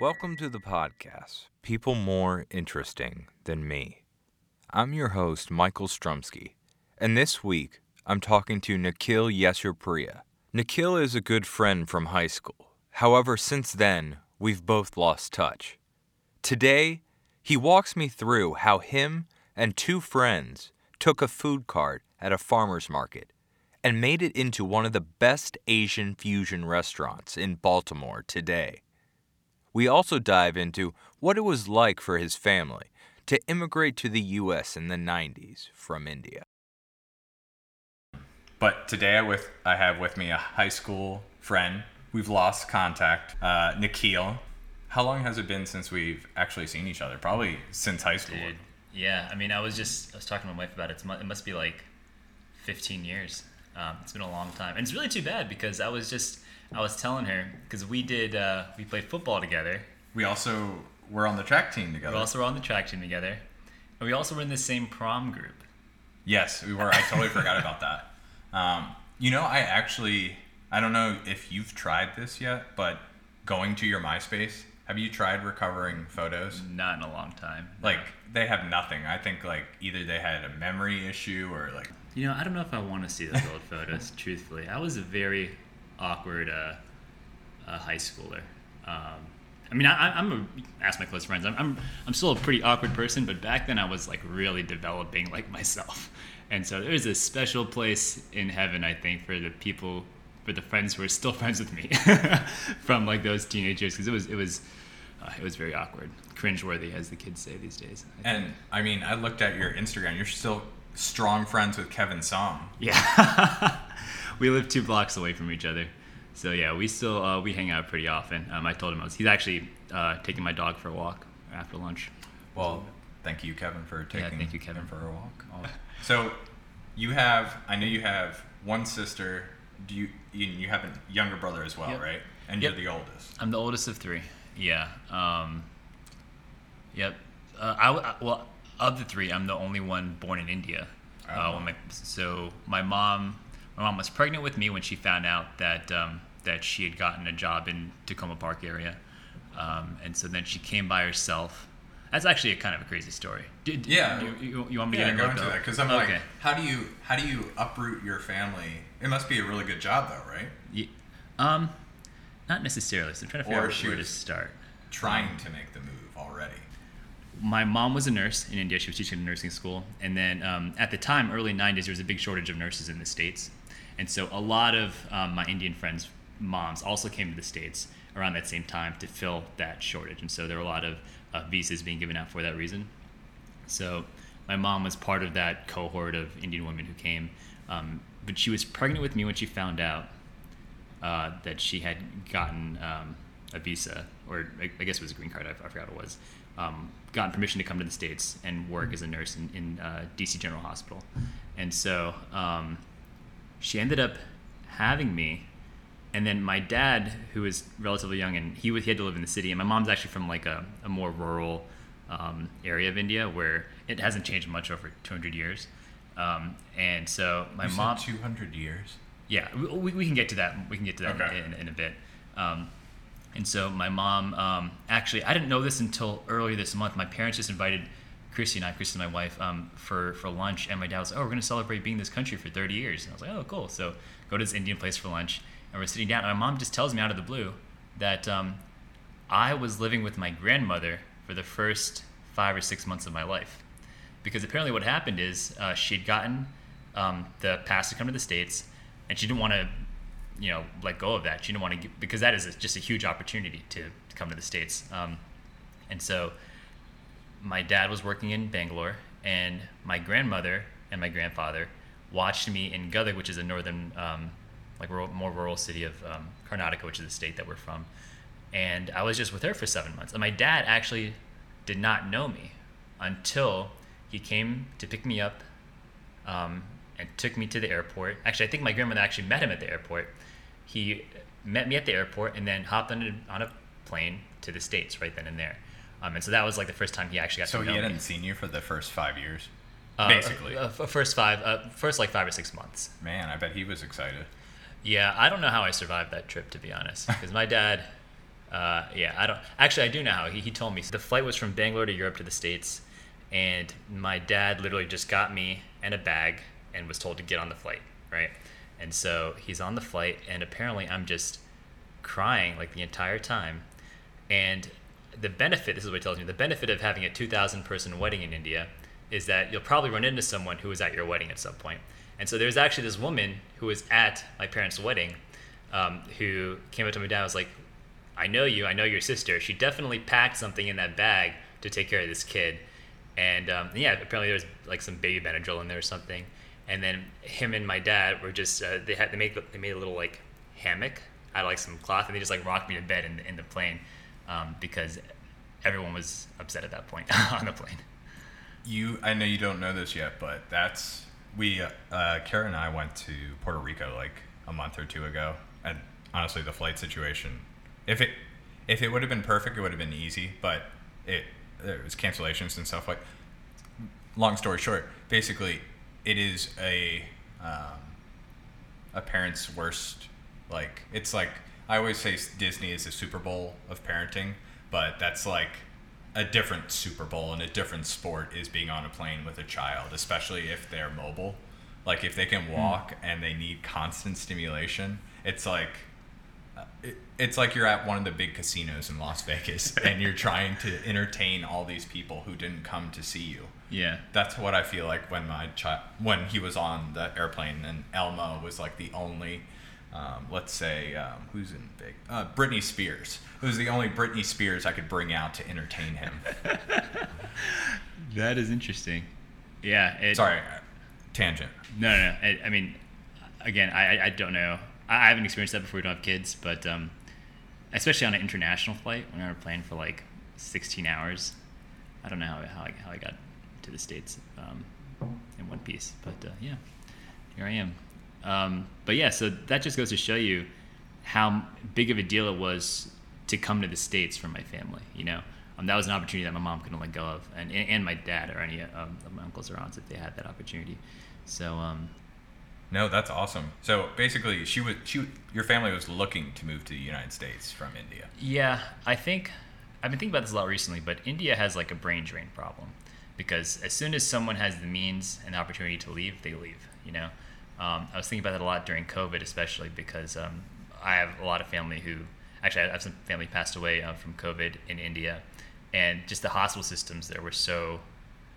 Welcome to the podcast, People More Interesting Than Me. I'm your host, Michael Strumsky, and this week I'm talking to Nikhil Yesupriya. Nikhil is a good friend from high school. However, since then, we've both lost touch. Today, he walks me through how him and two friends took a food cart at a farmer's market and made it into one of the best Asian fusion restaurants in Baltimore today. We also dive into what it was like for his family to immigrate to the US in the 90s from India. But today I with I have with me a high school friend. We've lost contact. Uh, Nikhil. How long has it been since we've actually seen each other? Probably since high school. Dude, yeah. I mean, I was just I was talking to my wife about it. It's, it must be like 15 years. Um, it's been a long time, and it's really too bad because I was just I was telling her because we did uh, we played football together. We also were on the track team together. We also were on the track team together, and we also were in the same prom group. Yes, we were. I totally forgot about that. Um, you know, I actually I don't know if you've tried this yet, but going to your MySpace, have you tried recovering photos? Not in a long time. Like they have nothing. I think like either they had a memory issue or like You know, I don't know if I want to see those old photos. Truthfully, I was a very awkward uh, uh, high schooler. Um, I mean, I, I'm a, ask my close friends. I'm, I'm I'm still a pretty awkward person, but back then I was like really developing like myself, and so there's a special place in heaven, I think, for the people, for the friends who are still friends with me from like those teenagers because it was it was uh, it was very awkward, cringeworthy, as the kids say these days. I. And I mean, I looked at your Instagram. You're still strong friends with Kevin Song. Yeah, we live two blocks away from each other, so yeah, we still uh, we hang out pretty often. Um, I told him I was, he's actually uh, taking my dog for a walk after lunch. Well, thank you, Kevin, for taking Yeah, thank you, Kevin. for a walk. So, you have. I know you have one sister. Do you? You have a younger brother as well, Yep. right? And Yep. you're the oldest. I'm the oldest of three. Yeah. Um, yep. Uh, I, w- well, of the three, I'm the only one born in India. Oh. Uh, when my, so my mom, my mom was pregnant with me when she found out that um, that she had gotten a job in Takoma Park area, um, and so then she came by herself. That's actually a kind of a crazy story. Did, Yeah. You, you, you want me to Yeah, get go into that because I'm okay. like, how do you how do you uproot your family? It must be a really good job though, right? Ye- um, not necessarily. So I'm trying to figure Or out she where to start. Trying to make the move already. my mom was a nurse in India. She was teaching in nursing school, and then um, at the time, early '90s, there was a big shortage of nurses in the states, and so a lot of um, my Indian friends' moms also came to the states around that same time to fill that shortage, and so there were a lot of uh, visas being given out for that reason. So my mom was part of that cohort of Indian women who came, um, but she was pregnant with me when she found out uh, that she had gotten um, a visa, or I, I guess it was a green card. I, I forgot what it was. Um, gotten permission to come to the states and work as a nurse in, in uh, DC General Hospital, and so um, she ended up having me. And then my dad, who was relatively young, and he was, he had to live in the city. And my mom's actually from like a, a more rural um, area of India where it hasn't changed much over 200 years. Um, and so my You mom, 200 years. yeah, we, we, can get to that. We can get to that Okay. in, in a bit. Um, and so my mom, um, actually, I didn't know this until earlier this month. My parents just invited Christy and I, Christy, and my wife, um, for for lunch, and my dad was, oh, we're gonna celebrate being in this country for 30 years. And I was like, oh, cool. So go to this Indian place for lunch, and we're sitting down, and my mom just tells me out of the blue that um, I was living with my grandmother for the first five or six months of my life. Because apparently, what happened is uh, she'd gotten um, the pass to come to the States, and she didn't want to, you know, let go of that. She didn't want to, because that is a, just a huge opportunity to, to come to the States. Um, and so my dad was working in Bangalore, and my grandmother and my grandfather watched me in Gadag, which is a northern, um, like rural, more rural city of um, Karnataka, which is the state that we're from. And I was just with her for seven months. And my dad actually did not know me until he came to pick me up um, and took me to the airport. Actually, I think my grandmother actually met him at the airport. He met me at the airport and then hopped on a, on a plane to the States right then and there. Um, and so that was like the first time he actually got So to know he hadn't seen you for the first five years, Uh, basically. uh, uh, first five, uh, first like five or six months. Man, I bet he was excited. Yeah, I don't know how I survived that trip to be honest, because my dad, Uh, yeah, I don't. Actually, I do know how. He, he told me the flight was from Bangalore to Europe to the States, and my dad literally just got me and a bag and was told to get on the flight, right? And so he's on the flight, and apparently I'm just crying like the entire time. And the benefit, this is what he tells me, the benefit of having a 2,000 person wedding in India is that you'll probably run into someone who was at your wedding at some point. And so there's actually this woman who was at my parents' wedding um, who came up to my dad and was like, I know you, I know your sister. She definitely packed something in that bag to take care of this kid. And um, yeah, apparently there was like some baby Benadryl in there or something. And then him and my dad were just uh, they had they made they made a little like hammock out of like some cloth and they just like rocked me to bed in the, in the plane um, because everyone was upset at that point on the plane. You, I know you don't know this yet, but that's we. Uh, Kara and I went to Puerto Rico like a month or two ago, and honestly, the flight situation, if it if it would have been perfect, it would have been easy, but it there was cancellations and stuff like. Long story short, basically, it is a um, a parent's worst. Like it's like I always say Disney is the Super Bowl of parenting, but that's like a different Super Bowl and a different sport is being on a plane with a child, especially if they're mobile. Like if they can walk and they need constant stimulation, it's like uh, it, it's like you're at one of the big casinos in Las Vegas and you're trying to entertain all these people who didn't come to see you. Yeah. That's what I feel like when my child when he was on the airplane and Elmo was like the only um, let's say um, who's in big uh, Britney Spears. who's the only Britney Spears I could bring out to entertain him. That is interesting. Yeah. It, Sorry, uh, tangent. No, no, no. I, I mean, again, I, I- I don't know. I, I haven't experienced that before. We don't have kids, but um, especially on an international flight when we were playing for like 16 hours, I don't know how, how, I, how I got to the states um, in one piece. But uh, yeah, here I am. Um, but yeah, so that just goes to show you how big of a deal it was to come to the states for my family. You know, um, that was an opportunity that my mom couldn't let go of, and and, my dad or any um, of my uncles or aunts if they had that opportunity. So um, No, that's awesome. So basically, she was she your family was looking to move to the United States from India. Yeah, I think I've been thinking about this a lot recently, but India has like a brain drain problem because as soon as someone has the means and the opportunity to leave, they leave. You know, um, I was thinking about that a lot during COVID, especially because um, I have a lot of family who actually I have some family passed away uh, from COVID in India, and just the hospital systems there were so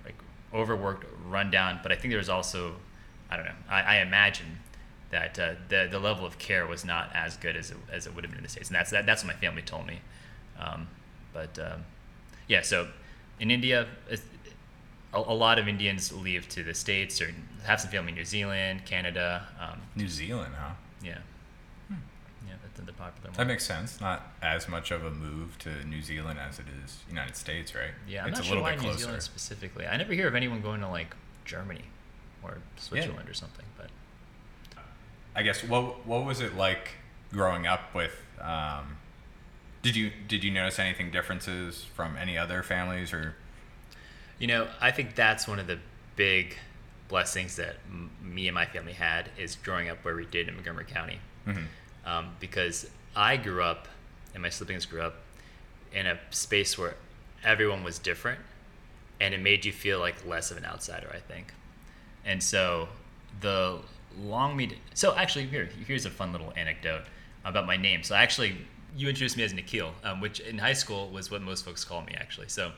like overworked, run down. But I think there was also, I don't know, I, I imagine that uh, the the level of care was not as good as it, as it would have been in the states, and that's that, that's what my family told me. Um, but um, yeah, so in India, a, a lot of Indians leave to the states or have some family in New Zealand, Canada. Um, New Zealand, huh? yeah, yeah, that's the popular one. That makes sense. Not as much of a move to New Zealand as it is United States, right? yeah, I'm it's not a sure little why bit New closer. Zealand specifically. I never hear of anyone going to like Germany or Switzerland or something. But I guess what what was it like growing up with? Um, did you did you notice anything differences from any other families or? You know, I think that's one of the big blessings that m- me and my family had is growing up where we did in Montgomery County. Um, because I grew up and my siblings grew up in a space where everyone was different and it made you feel like less of an outsider, I think. And so the long me so actually here here's a fun little anecdote about my name. So I actually you introduced me as Nikhil, um, which in high school was what most folks call me actually. So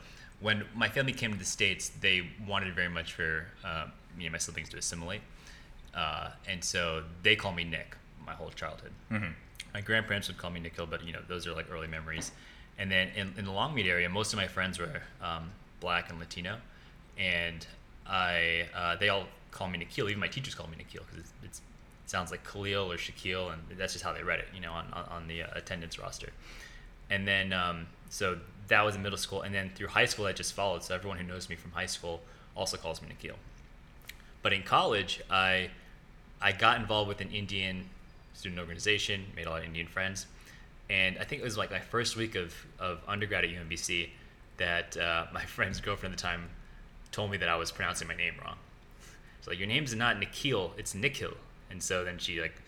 when my family came to the states, they wanted very much for uh, me and my siblings to assimilate, uh, and so they call me Nick my whole childhood. My grandparents would call me Nikhil, but you know those are like early memories. And then in, in the Longmead area, most of my friends were um, black and Latino, and I uh, they all call me Nikhil. Even my teachers call me Nikhil because it's, it's, it sounds like Khalil or Shaquille, and that's just how they read it, you know, on, on, on the uh, attendance roster. And then um, so that was in middle school, and then through high school that just followed. So everyone who knows me from high school also calls me Nikhil. But in college, I I got involved with an Indian student organization, made a lot of Indian friends, and I think it was like my first week of, of undergrad at UMBC that uh, my friend's girlfriend at the time told me that I was pronouncing my name wrong. So like, your name's not Nikhil, it's Nikhil. And so then she like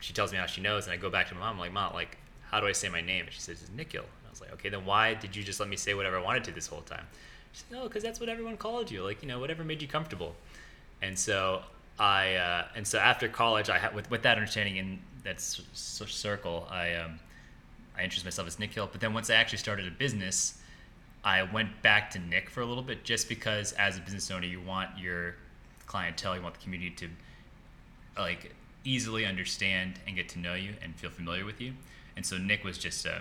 she tells me how she knows, and I go back to my mom I'm like, mom, like how do I say my name? And she says, it's Nikhil. Like, okay, then why did you just let me say whatever I wanted to this whole time? She said, no, because that's what everyone called you. Like, you know, whatever made you comfortable. And so I, uh, and so after college, I had, with, with that understanding in that circle, I, um, I introduced myself as Nick Hill. But then once I actually started a business, I went back to Nick for a little bit just because as a business owner, you want your clientele, you want the community to like easily understand and get to know you and feel familiar with you. And so Nick was just, uh,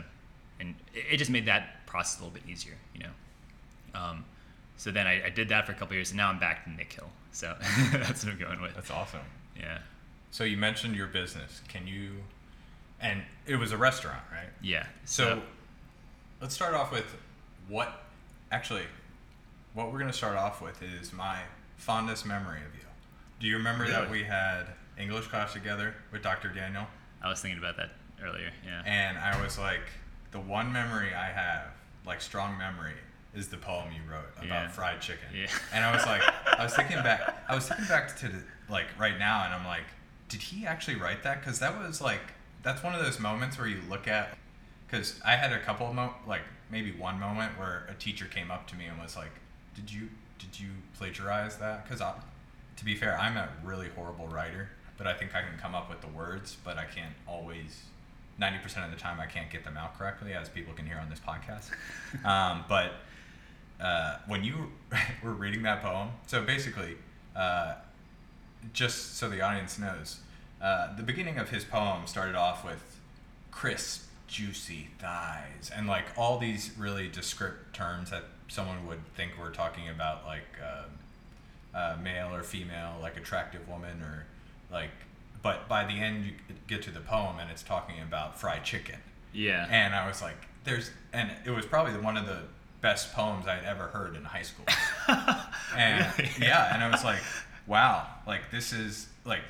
and it it just made that process a little bit easier, you know. Um, so then I, I did that for a couple years, and now I'm back to Nick Hill. So that's what I'm going with. That's awesome. Yeah, So you mentioned your business. Can you? And it was a restaurant, right? yeah. So, let's start off with what actually what we're going to start off with is my fondest memory of you. Do you remember that we had English class together with Dr. Daniel? I was thinking about that earlier. Yeah. And I was like, the one memory I have, like strong memory, is the poem you wrote about Yeah. fried chicken. Yeah. And I was like, I was thinking back, I was thinking back to the, like right now, and I'm like, did he actually write that? Because that was like, that's one of those moments where you look at, because I had a couple of mo, like maybe one moment where a teacher came up to me and was like, did you did you plagiarize that? Because to be fair, I'm a really horrible writer, but I think I can come up with the words, but I can't always. Ninety percent of the time, I can't get them out correctly, as people can hear on this podcast. Um, but uh, when you were reading that poem, so basically, uh, just so the audience knows, uh, the beginning of his poem started off with crisp, juicy thighs, and like all these really descript terms that someone would think we're talking about, like uh, uh, male or female, like attractive woman, or like. But by the end, you get to the poem, and it's talking about fried chicken yeah. and I was like, "There's," and it was probably one of the best poems I'd ever heard in high school. and Really? yeah, and I was like, "Wow, like this is like,"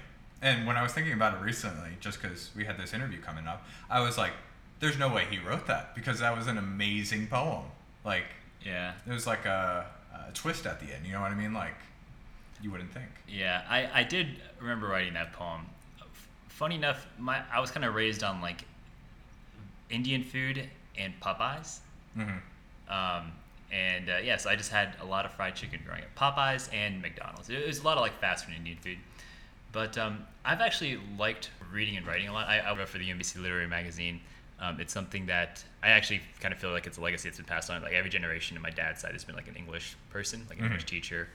and when I was thinking about it recently, just because we had this interview coming up, I was like, "There's no way he wrote that because that was an amazing poem. Like, yeah. it was like a, a twist at the end. You know what I mean? Like, you wouldn't think." Yeah, I, I did remember writing that poem. Funny enough, my I was kind of raised on like Indian food and Popeyes. Mm-hmm. Um, and uh, yes, I just had a lot of fried chicken growing up. Popeyes and McDonald's. It was a lot of like fast food Indian food. But um, I've actually liked reading and writing a lot. I, I wrote for the UMBC Literary Magazine. Um, it's something that I actually kind of feel like it's a legacy that's been passed on. Like every generation on my dad's side has been like an English person, like an Mhm. English teacher.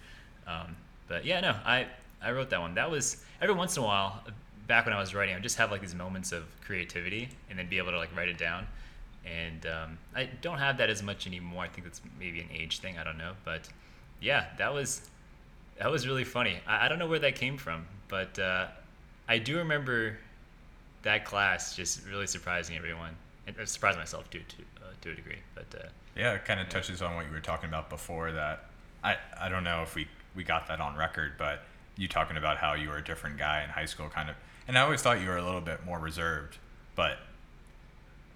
Um, but yeah, no, I, I wrote that one. That was every once in a while, back when I was writing, I would just have like these moments of creativity and then be able to like write it down. And um, I don't have that as much anymore. I think that's maybe an age thing. I don't know. But yeah, that was that was really funny. I, I don't know where that came from, but uh, I do remember that class just really surprising everyone. And it surprised myself too, to uh, to a degree. But uh, Yeah, it kind of touches on what you were talking about before. That I I don't know if we we got that on record, but you talking about how you were a different guy in high school, kind of. And I always thought you were a little bit more reserved, but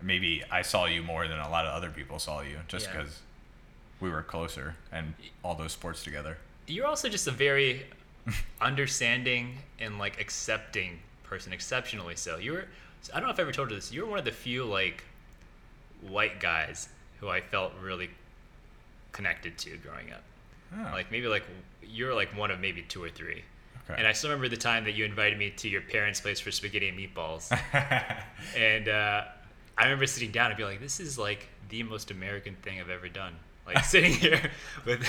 maybe I saw you more than a lot of other people saw you, just Yeah. because we were closer and all those sports together. you're also just a very understanding and like accepting person, exceptionally so. You were I don't know if I ever told you this. You were one of the few like white guys who I felt really connected to growing up. Oh, Like maybe like you're like one of maybe two or three. Okay. And I still remember the time that you invited me to your parents' place for spaghetti and meatballs. and uh, I remember sitting down and be like, "This is like the most American thing I've ever done." Like sitting here with,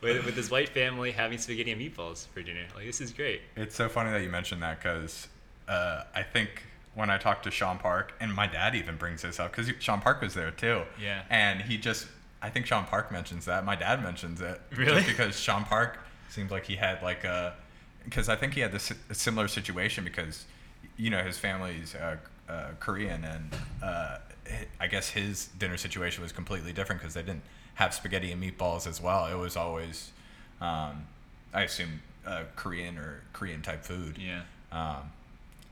with with this white family having spaghetti and meatballs for dinner. Like this is great. It's so funny that you mentioned that because uh, I think when I talked to Sean Park, and my dad even brings this up because Sean Park was there too. Yeah. And he just, I think Sean Park mentions that. My dad mentions it. Really? Just because Sean Park seems like he had like a, because I think he had this a similar situation because, you know, his family's uh, uh, Korean and uh, I guess his dinner situation was completely different because they didn't have spaghetti and meatballs as well. It was always, um, I assume, uh, Korean or Korean type food. Yeah. Um,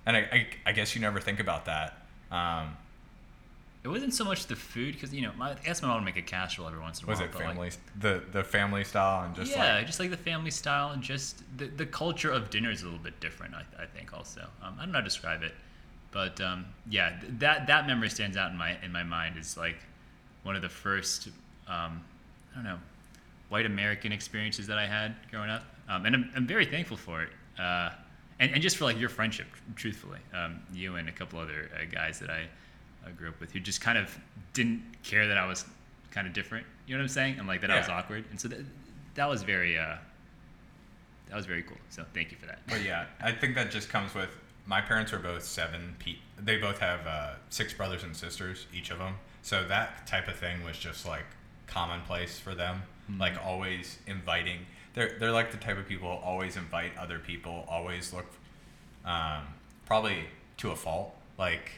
and I, I, I guess you never think about that. Um, It wasn't so much the food because you know my, I guess my mom would make a casserole every once in a while. was it but, like, family the the family style and just yeah, like just like the family style and just the, the culture of dinner is a little bit different. I, I think also. Um, I don't know how to describe it, But um, yeah, th- that that memory stands out in my in my mind. It's like one of the first um, I don't know white American experiences that I had growing up, um, and I'm, I'm very thankful for it. Uh, and, and just for like your friendship, truthfully, um, you and a couple other uh, guys that I uh, grew up with who just kind of didn't care that I was kind of different. You know what I'm saying? And like that I was awkward, and so that that was very uh, that was very cool. So thank you for that. But yeah, I think that just comes with my parents are both seven. Pe- they both have uh, six brothers and sisters, each of them. So that type of thing was just like commonplace for them. Like always inviting. They're they're like the type of people who always invite other people. Always look, um, probably to a fault. Like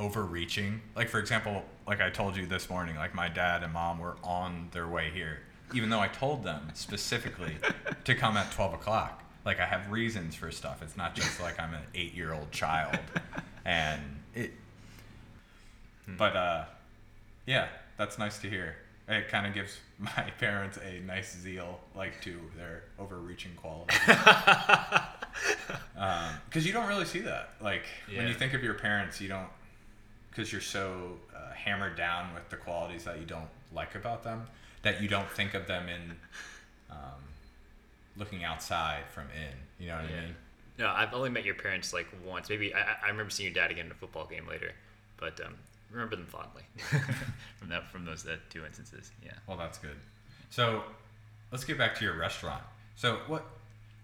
overreaching. Like for example, like I told you this morning, like my dad and mom were on their way here, even though I told them specifically to come at twelve o'clock. Like I have reasons for stuff. It's not just like I'm an eight year old child, and it. But uh, yeah, that's nice to hear. It kind of gives my parents a nice zeal, like to their overreaching quality. Because you don't really see that. Like when you think of your parents, you don't, because you're so uh, hammered down with the qualities that you don't like about them, that you don't think of them in um, looking outside from in. You know what I mean? No, I've only met your parents like once. Maybe I, I- I remember seeing your dad again in a football game later, but um, remember them fondly from that from those uh, two instances. Yeah. Well, that's good. So let's get back to your restaurant. So what?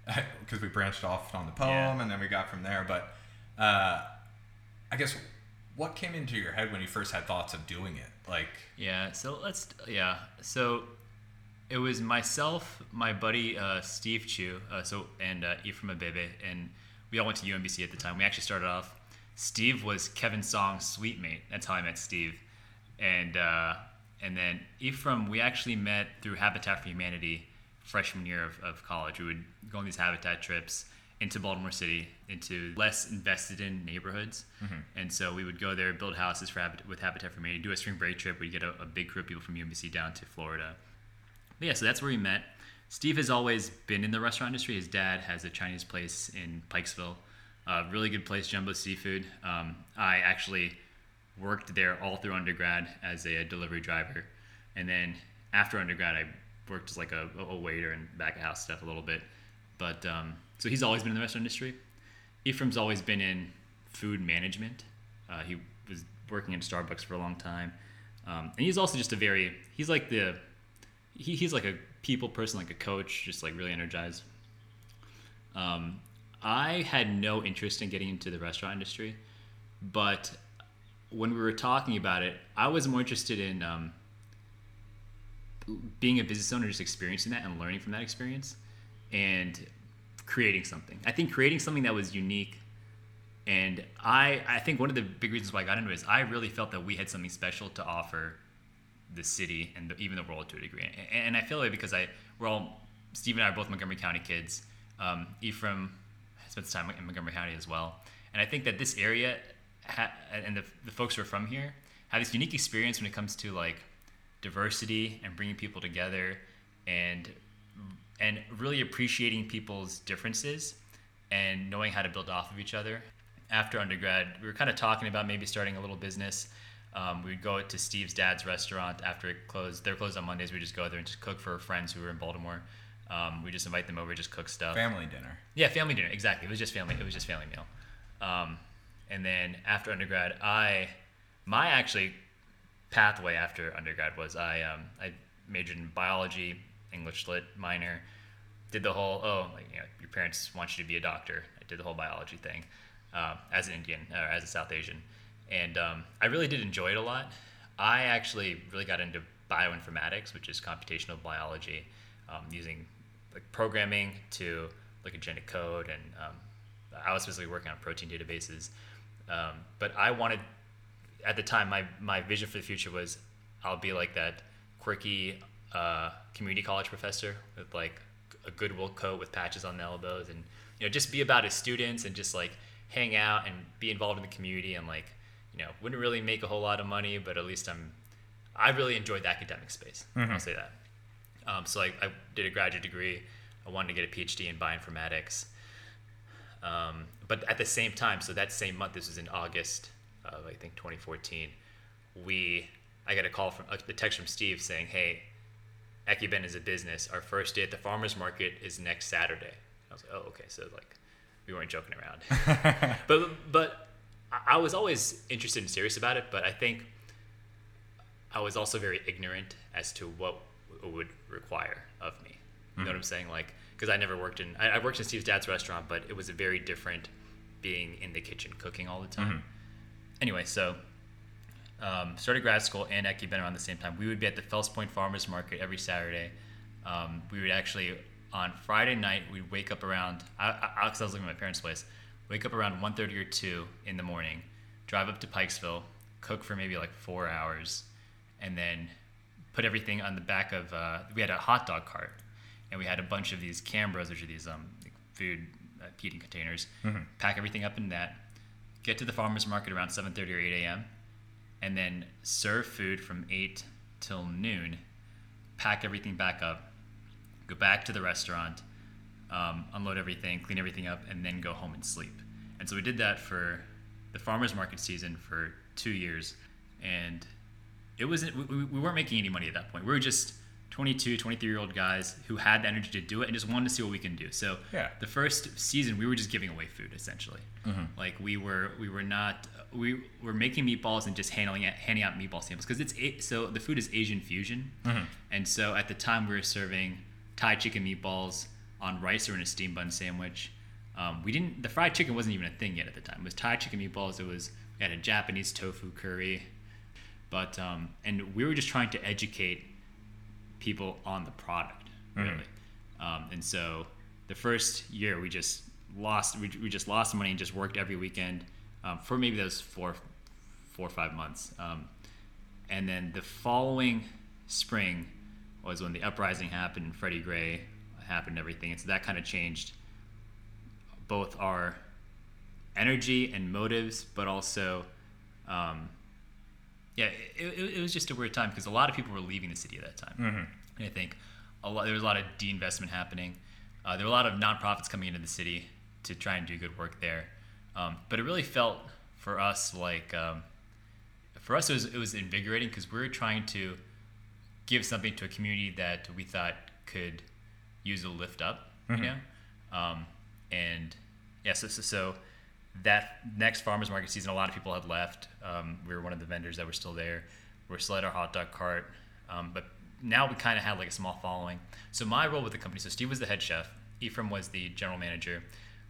Because we branched off on the poem Yeah. and then we got from there, but uh, I guess what came into your head when you first had thoughts of doing it? Like, Yeah. So let's. Yeah. So it was myself, my buddy uh, Steve Chu, uh, so and uh, Ephraim Abebe, and we all went to UMBC at the time. We actually started off. Steve was Kevin Song's suite mate. That's how I met Steve, and uh, and then Ephraim we actually met through Habitat for Humanity freshman year of, of college. We would go on these Habitat trips into Baltimore City, into less invested in neighborhoods, and so we would go there, build houses for Habit- with Habitat for Humanity, do a spring break trip. We'd get a, a big crew of people from UMBC down to Florida. But yeah, so that's where we met. Steve has always been in the restaurant industry. His dad has a Chinese place in Pikesville, a really good place, Jumbo Seafood. Um, I actually worked there all through undergrad as a, delivery driver, and then after undergrad, I worked as like a, a waiter and back of house stuff a little bit. But um, so he's always been in the restaurant industry. Ephraim's always been in food management. Uh, he was working at Starbucks for a long time, um, and he's also just a very he's like the he, he's like a people person, like a coach, just like really energized. Um, I had no interest in getting into the restaurant industry, but when we were talking about it, I was more interested in um, being a business owner, just experiencing that and learning from that experience, and creating something. I think creating something that was unique. And I, I think one of the big reasons why I got into it is I really felt that we had something special to offer the city and the, even the world to a degree. And, and I feel like because I we're all Steve and I are both Montgomery County kids. Um, Ephraim spent time in Montgomery County as well, and I think that this area ha- and the, the folks who are from here have this unique experience when it comes to like diversity and bringing people together and and really appreciating people's differences and knowing how to build off of each other. After undergrad, we were kind of talking about maybe starting a little business. Um, we'd go to Steve's dad's restaurant after it closed. They're closed on Mondays. We just go there and just cook for friends who were in Baltimore. Um, we just invite them over, just cook stuff. family dinner. Yeah, family dinner. Exactly. It was just family. It was just family meal. Um, and then after undergrad, I my actually pathway after undergrad was I um, I majored in biology, English lit minor, did the whole oh like you know your parents want you to be a doctor. I did the whole biology thing um, as an Indian or as a South Asian, and um, I really did enjoy it a lot. I actually really got into bioinformatics, which is computational biology, um, using like programming to look at genetic code, and um, I was specifically working on protein databases. Um, but I wanted, at the time, my my vision for the future was I'll be like that quirky uh, community college professor with like a goodwill coat with patches on the elbows, and you know just be about his students and just like hang out and be involved in the community and like you know wouldn't really make a whole lot of money, but at least I'm I really enjoyed the academic space. I'll say that. Um, so I, I did a graduate degree. I wanted to get a PhD in bioinformatics. Um, but at the same time, so that same month, this was in August of I think 2014. We I got a call from a text from Steve saying, "Hey, Ekiben is a business. Our first day at the farmers market is next Saturday." I was like, "Oh, okay." So like, we weren't joking around. but but I- was always interested and serious about it. But I think I was also very ignorant as to what it would require of me. You know what mm-hmm. I'm saying? Like, because I never worked in, I, I worked in Steve's dad's restaurant, but it was a very different being in the kitchen cooking all the time. Mm-hmm. Anyway, so um, started grad school and Ekiben around the same time. We would be at the Fells Point Farmers Market every Saturday. Um, we would actually, on Friday night, we'd wake up around, I, I, I was living at my parents' place, wake up around 1.30 or 2 in the morning, drive up to Pikesville, cook for maybe like four hours, and then put everything on the back of, uh, we had a hot dog cart, and we had a bunch of these Cambros, which are these um, like food uh, heating containers, pack everything up in that, get to the farmer's market around 7.30 or 8 a.m., and then serve food from 8 till noon, pack everything back up, go back to the restaurant, um, unload everything, clean everything up, and then go home and sleep. And so we did that for the farmers market season for two years, and it wasn't. We, we- we weren't making any money at that point. We were just 22, 23 year old guys who had the energy to do it and just wanted to see what we can do. So Yeah. the first season, we were just giving away food essentially. Like we were, we were not. We were making meatballs and just handling it, handing out meatball samples because it's so the food is Asian fusion, and so at the time we were serving Thai chicken meatballs on rice or in a steam bun sandwich. Um, we didn't. The fried chicken wasn't even a thing yet at the time. It was Thai chicken meatballs. It was we had a Japanese tofu curry, but um, and we were just trying to educate people on the product really. Um, and so the first year we just lost. We, we just lost money and just worked every weekend um, for maybe those four, four or five months. Um, and then the following spring was when the uprising happened Freddie Gray happened and everything. And so that kind of changed both our energy and motives, but also, um, yeah, it, it, it was just a weird time because a lot of people were leaving the city at that time. And I think a lot, there was a lot of de-investment happening. Uh, there were a lot of nonprofits coming into the city to try and do good work there. Um, but it really felt for us like, um, for us, it was, it was invigorating because we were trying to give something to a community that we thought could use a lift up, you know? Um, and yeah, so, so, so that next farmers market season, a lot of people had left. Um, we were one of the vendors that were still there. We were still at our hot dog cart. Um, but now we kind of had like a small following. So my role with the company, so Steve was the head chef. Ephraim was the general manager.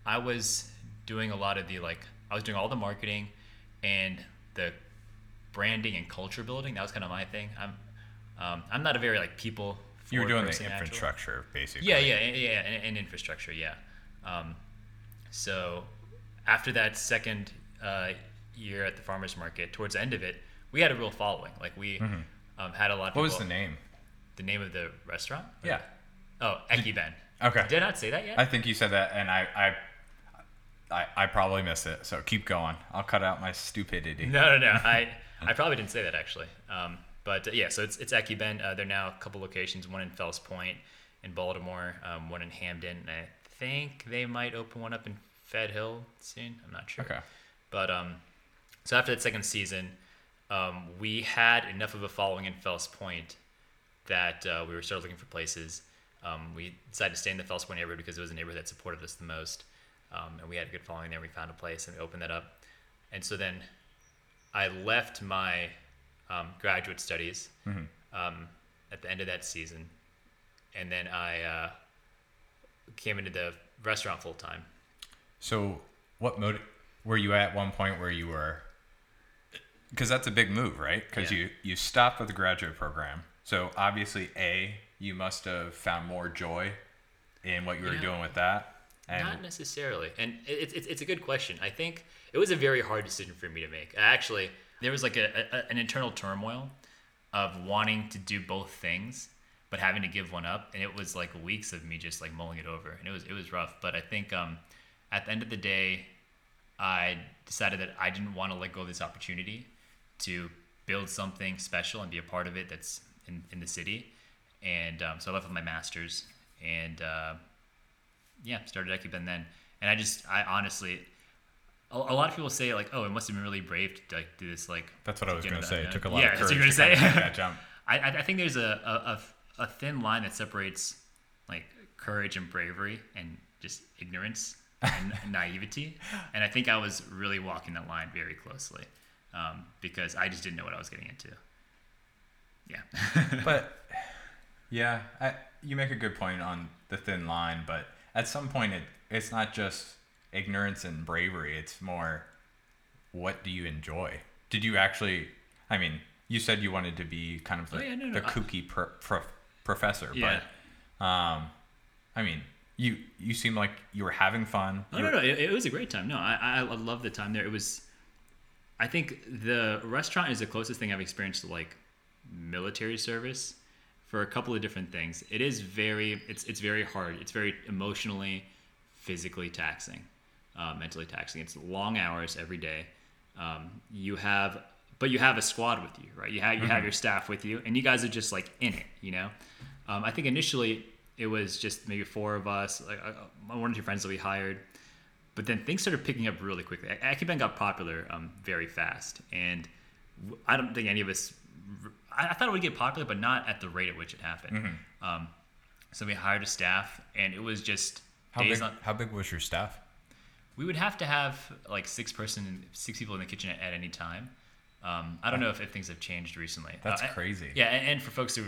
I was doing a lot of the like, I was doing all the marketing and the branding and culture building. That was kind of my thing. I'm, um, I'm not a very like people. You were doing the infrastructure, basically. Yeah, yeah, yeah, yeah, and, and infrastructure, yeah. Um, so after that second uh, year at the farmers market, towards the end of it, we had a real following. Like we um, had a lot of What was the name? The name of the restaurant? Yeah. Oh, Ekiben. Okay. Did I not say that yet? I think you said that, and I, I, I, I probably missed it. So keep going. I'll cut out my stupidity. No, no, no. I, I probably didn't say that actually. Um, but uh, yeah, so it's it's Ekiben. Uh, they're now a couple locations. One in Fells Point, in Baltimore. Um, one in Hampden. And I think they might open one up in Fed Hill soon. I'm not sure. Okay. But um, so after that second season, um, we had enough of a following in Fells Point that uh, we were started looking for places. Um, we decided to stay in the Fells Point neighborhood because it was a neighborhood that supported us the most, um, and we had a good following there. We found a place and we opened that up, and so then I left my um, graduate studies um, at the end of that season, and then I uh, came into the restaurant full time. So what mode were you at one point where you were? Because that's a big move, right? Because Yeah. you you stopped with the graduate program. So obviously, a you must have found more joy in what you were doing with that. And Not necessarily, and it's it's it's a good question. I think it was a very hard decision for me to make. Actually, there was like a, a an internal turmoil of wanting to do both things, but having to give one up, and it was like weeks of me just like mulling it over, and it was it was rough. But I think um, at the end of the day, I decided that I didn't want to let go of this opportunity to build something special and be a part of it that's in, in the city. And um, so I left with my master's and uh, yeah, started Ekiben then. And I just I honestly. A, a lot of people say like, "Oh, it must have been really brave to like do this." Like That's what I was going to say. It took a lot yeah, of that's what courage you're to kind of say. that jump. I, I think there's a, a, a, a thin line that separates like courage and bravery and just ignorance and naivety. And I think I was really walking that line very closely um, because I just didn't know what I was getting into. Yeah. but yeah, I, you make a good point on the thin line. But at some point, it it's not just ignorance and bravery. It's more, what do you enjoy? Did you actually? I mean, you said you wanted to be kind of the, Oh, yeah, no, no, the I- kooky pro, pro, professor, Yeah. but um, I mean, you you seem like you were having fun. No, You no, no. It, it was a great time. No, I, I, I love the time there. It was, I think the restaurant is the closest thing I've experienced to like military service for a couple of different things. It is very, it's, it's very hard. It's very emotionally, physically taxing, uh, mentally taxing. It's long hours every day. Um, you have, but you have a squad with you, right? You have, you have your staff with you and you guys are just like in it, you know? Um, I think initially it was just maybe four of us, like uh, one or two friends that we hired. But then things started picking up really quickly. Ekiben got popular um, very fast, and I don't think any of us. I, I thought it would get popular, but not at the rate at which it happened. Mm-hmm. Um, so we hired a staff, and it was just how days big? on. How big was your staff? We would have to have like six person, six people in the kitchen at, at any time. Um, I don't know if, if things have changed recently. That's Uh, crazy. Yeah, and, and for folks who,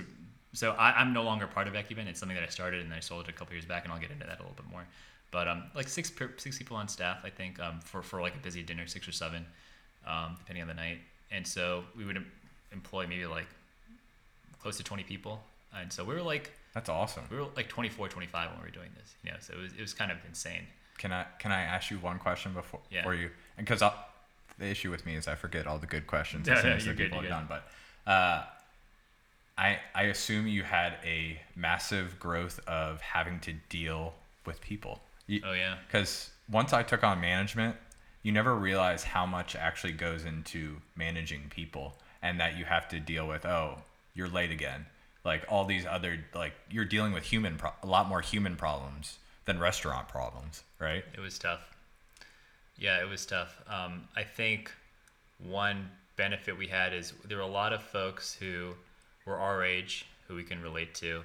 so I, I'm no longer part of Ekiben. It's something that I started and I sold it a couple years back, and I'll get into that a little bit more. But um, like six per, six people on staff, I think, um, for for like a busy dinner, six or seven, um, depending on the night. And so we would em- employ maybe like close to 20 people, and so we were like That's awesome. we were like 24, 25 when we were doing this. You know, so it was it was kind of insane. Can I can I ask you one question before Yeah. for you? And because the issue with me is I forget all the good questions Yeah, as soon yeah, as the you're good, people are done. But uh, I I assume you had a massive growth of having to deal with people. Oh yeah. Because once I took on management, you never realize how much actually goes into managing people, and that you have to deal with oh you're late again, like all these other like you're dealing with human pro- a lot more human problems than restaurant problems, right? It was tough. Yeah, it was tough. Um, I think one benefit we had is there were a lot of folks who were our age who we can relate to.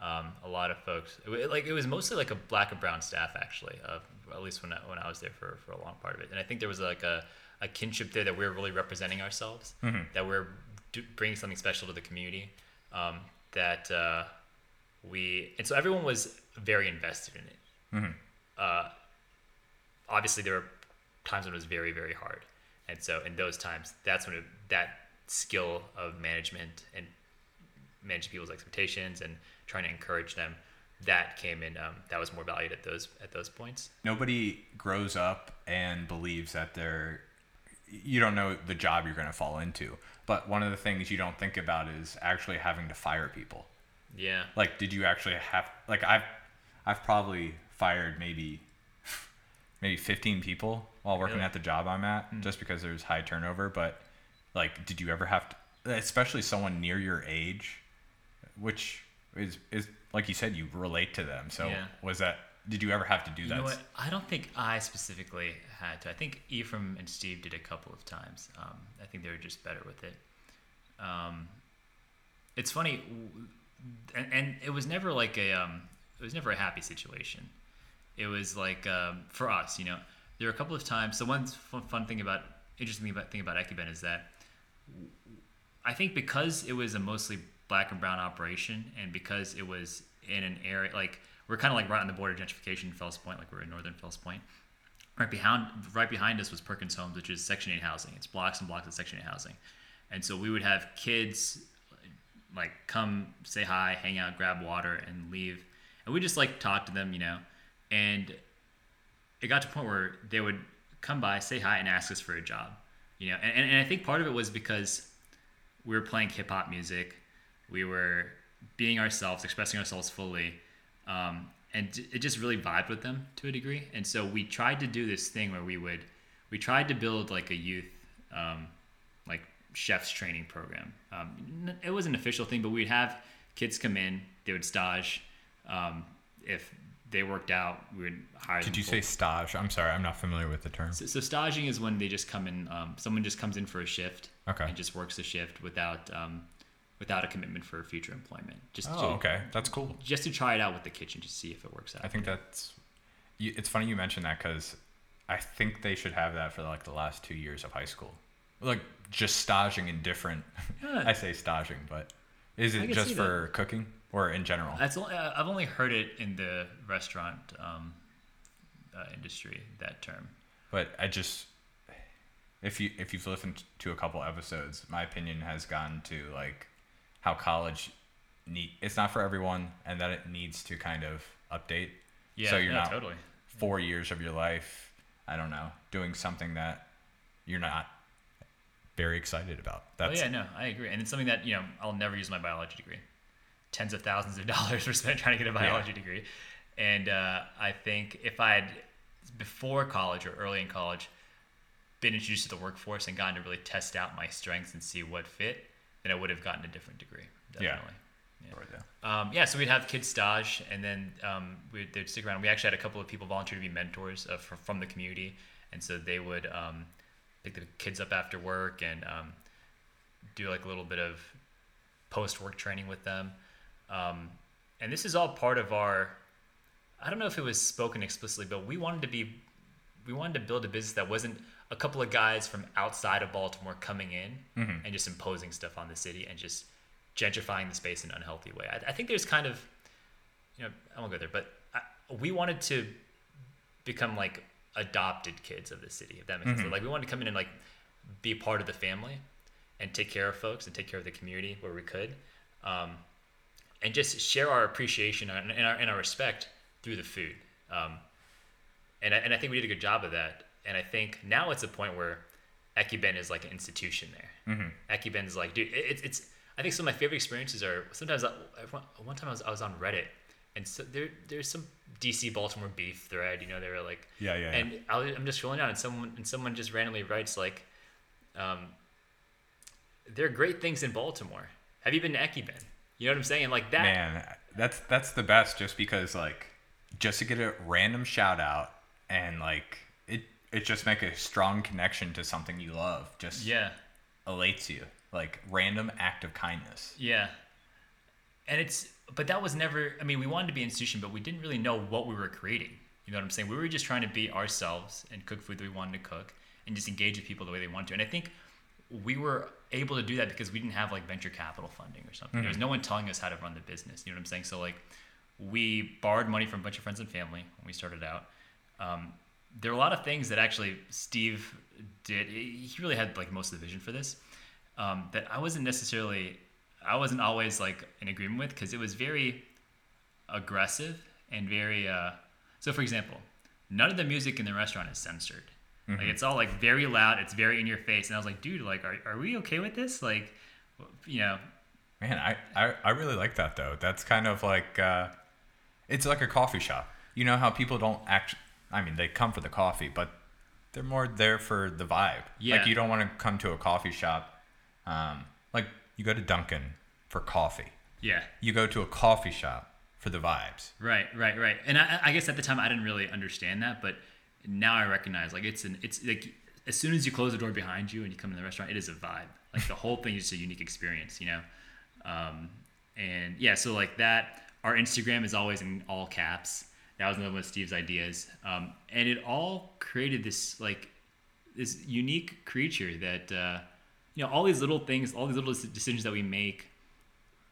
Um, a lot of folks, it, like it was mostly like a black and brown staff actually. Uh, at least when I, when I was there for, for a long part of it, and I think there was like a, a kinship there that we were really representing ourselves, that we're do, bringing something special to the community. Um, that uh, we and so everyone was very invested in it obviously there were times when it was very very hard and so in those times that's when it, that skill of management and managing people's expectations and trying to encourage them that came in um, that was more valued at those at those points. Nobody grows up and believes that they're you don't know the job you're going to fall into. But one of the things you don't think about is actually having to fire people. Yeah. Like did you actually have like i've i've probably fired maybe maybe 15 people while working Really? at the job i'm at just because there's high turnover but like did you ever have to especially someone near your age which is is like you said you relate to them. So Yeah. was that did you ever have to do you that? know what? I don't think i specifically had to. I think ephraim and steve did a couple of times. Um, i think they were just better with it. Um, it's funny and, and it was never like a um, it was never a happy situation. It was like um, for us you know there were a couple of times so one fun, fun thing about interesting thing about thing about is that I think because it was a mostly black and brown operation, and because it was in an area like we're kind of like right on the border of gentrification Fells Point, like we're in northern Fells Point. Right behind, right behind us was Perkins Homes, which is Section 8 housing. It's blocks and blocks of Section 8 housing, and so we would have kids like come say hi, hang out, grab water, and leave, and we just like talk to them, you know, and it got to a point where they would come by, say hi, and ask us for a job, you know, and, and, and I think part of it was because we were playing hip hop music, we were being ourselves, expressing ourselves fully, um, and it just really vibed with them to a degree. And so we tried to do this thing where we would, we tried to build like a youth, um, like chef's training program. Um, it was an official thing, but we'd have kids come in, they would stage. Um, if they worked out, we would hire. Did you full- say stage? I'm sorry, I'm not familiar with the term. So, so staging is when they just come in. Um, someone just comes in for a shift. Okay. And just works the shift without um, without a commitment for future employment. Just Oh, to, okay, that's cool. Just to try it out with the kitchen to see if it works out. I think that's. It's funny you mentioned that because I think they should have that for like the last two years of high school, like just staging in different. Yeah. I say staging, but is it just for cooking or in general? That's only, uh, I've only heard it in the restaurant um, uh, industry that term. But I just, if you if you've listened to a couple episodes, my opinion has gone to like how college need. It's not for everyone, and that it needs to kind of update. Yeah, So you're yeah, not totally. four years of your life. I don't know, doing something that you're not very excited about. Oh yeah, no, I agree, and it's something that you know I'll never use my biology degree. Tens of thousands of dollars were spent trying to get a biology degree, and uh, I think if I had before college or early in college been introduced to the workforce and gotten to really test out my strengths and see what fit, then I would have gotten a different degree. Yeah. Definitely. Right there. Um, yeah, so we'd have kids stage, and then um, we'd, they'd stick around. We actually had a couple of people volunteer to be mentors uh, from, from the community, and so they would um, pick the kids up after work and um, do like a little bit of post work training with them. Um, and this is all part of our. I don't know if it was spoken explicitly, but we wanted to be, we wanted to build a business that wasn't a couple of guys from outside of Baltimore coming in and just imposing stuff on the city and just gentrifying the space in an unhealthy way. I, I think there's kind of, you know, I won't go there, but I, we wanted to become like adopted kids of the city, if that makes sense. Like we wanted to come in and like be part of the family and take care of folks and take care of the community where we could, um, and just share our appreciation and and our, and our respect through the food. Um, and I, and I think we did a good job of that. And I think now it's a point where Ekiben is like an institution there. Mm-hmm. Ekiben's like, dude, it, it's. I think some of my favorite experiences are sometimes. I, one- time I was I was on Reddit, and so there there's some DC Baltimore beef thread. You know, they were like, Yeah, yeah, yeah. And I was, I'm just scrolling down, and someone and someone just randomly writes like, um, there are great things in Baltimore. Have you been to Ekiben? You know what I'm saying? Like that. Man, that's that's the best. Just because like, just to get a random shout out and like it just make a strong connection to something you love. Just Yeah. elates you. Like random act of kindness. Yeah. And it's, but that was never, I mean, we wanted to be an institution, but we didn't really know what we were creating. You know what I'm saying? We were just trying to be ourselves and cook food that we wanted to cook and just engage with people the way they wanted to. And I think we were able to do that because we didn't have like venture capital funding or something. There was no one telling us how to run the business. You know what I'm saying? So, like, we borrowed money from a bunch of friends and family when we started out. Um, there are a lot of things that actually Steve did. He really had like most of the vision for this um, that I wasn't necessarily, I wasn't always like in agreement with because it was very aggressive and very. Uh, so, for example, none of the music in the restaurant is censored. Like it's all like very loud. It's very in your face, and I was like, dude, like, are, are we okay with this? Like, you know, Man, I, I, I really like that though. That's kind of like uh, it's like a coffee shop. You know how people don't actually. I mean, they come for the coffee, but they're more there for the vibe. Yeah. Like you don't want to come to a coffee shop. Um, like you go to Dunkin' for coffee. yeah, You go to a coffee shop for the vibes. Right, right, right. And I, I guess at the time I didn't really understand that, but now I recognize like it's an it's like as soon as you close the door behind you and you come in the restaurant, it is a vibe. Like the whole thing is just a unique experience, you know. Um, and yeah, so like that, our Instagram is always in all caps. That was another one of Steve's ideas, um, and it all created this like this unique creature that uh, you know all these little things, all these little decisions that we make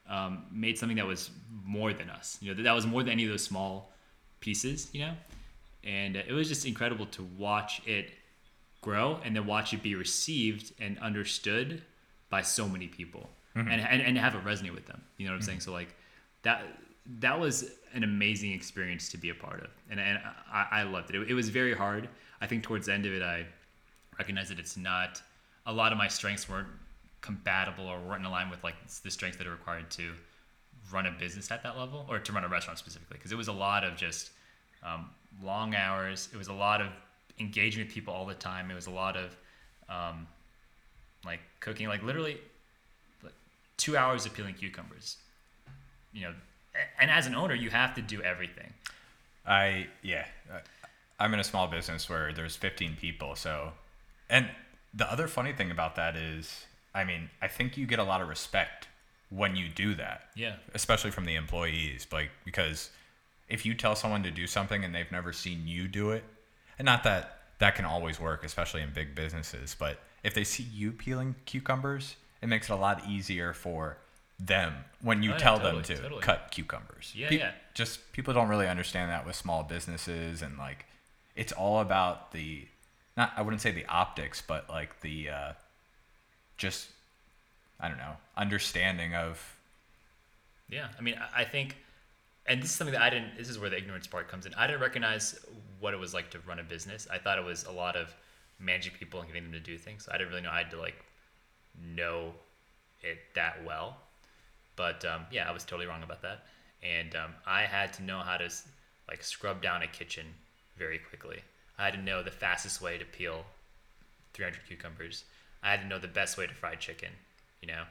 um, made something that was more than us. You know, that, that was more than any of those small pieces. You know, and uh, it was just incredible to watch it grow and then watch it be received and understood by so many people and, and and have it resonate with them. You know what I'm saying? So like that that was an amazing experience to be a part of, and and I, I loved it. it. It was very hard. I think towards the end of it, I recognized that it's not a lot of my strengths weren't compatible or weren't in line with like the strengths that are required to run a business at that level or to run a restaurant specifically because it was a lot of just um, long hours it was a lot of engaging with people all the time it was a lot of um, like cooking like literally like, two hours of peeling cucumbers you know and as an owner you have to do everything I yeah, I'm in a small business where there's 15 people. So, and the other funny thing about that is, I mean, I think you get a lot of respect when you do that. Yeah. Especially from the employees, like because if you tell someone to do something and they've never seen you do it, and not that that can always work, especially in big businesses, but if they see you peeling cucumbers, it makes it a lot easier for them when you Oh, yeah, tell totally, them to totally. cut cucumbers. Yeah, Pe- yeah. Just people don't really understand that with small businesses and like it's all about the not I wouldn't say the optics, but like the uh just I don't know, understanding of Yeah, I mean, I- I think, and this is something that I didn't. This is where the ignorance part comes in. I didn't recognize what it was like to run a business. I thought it was a lot of managing people and getting them to do things. I didn't really know I had to like know it that well. But um, yeah, I was totally wrong about that. And um, I had to know how to like scrub down a kitchen very quickly. I had to know the fastest way to peel 300 cucumbers. I had to know the best way to fry chicken. You know.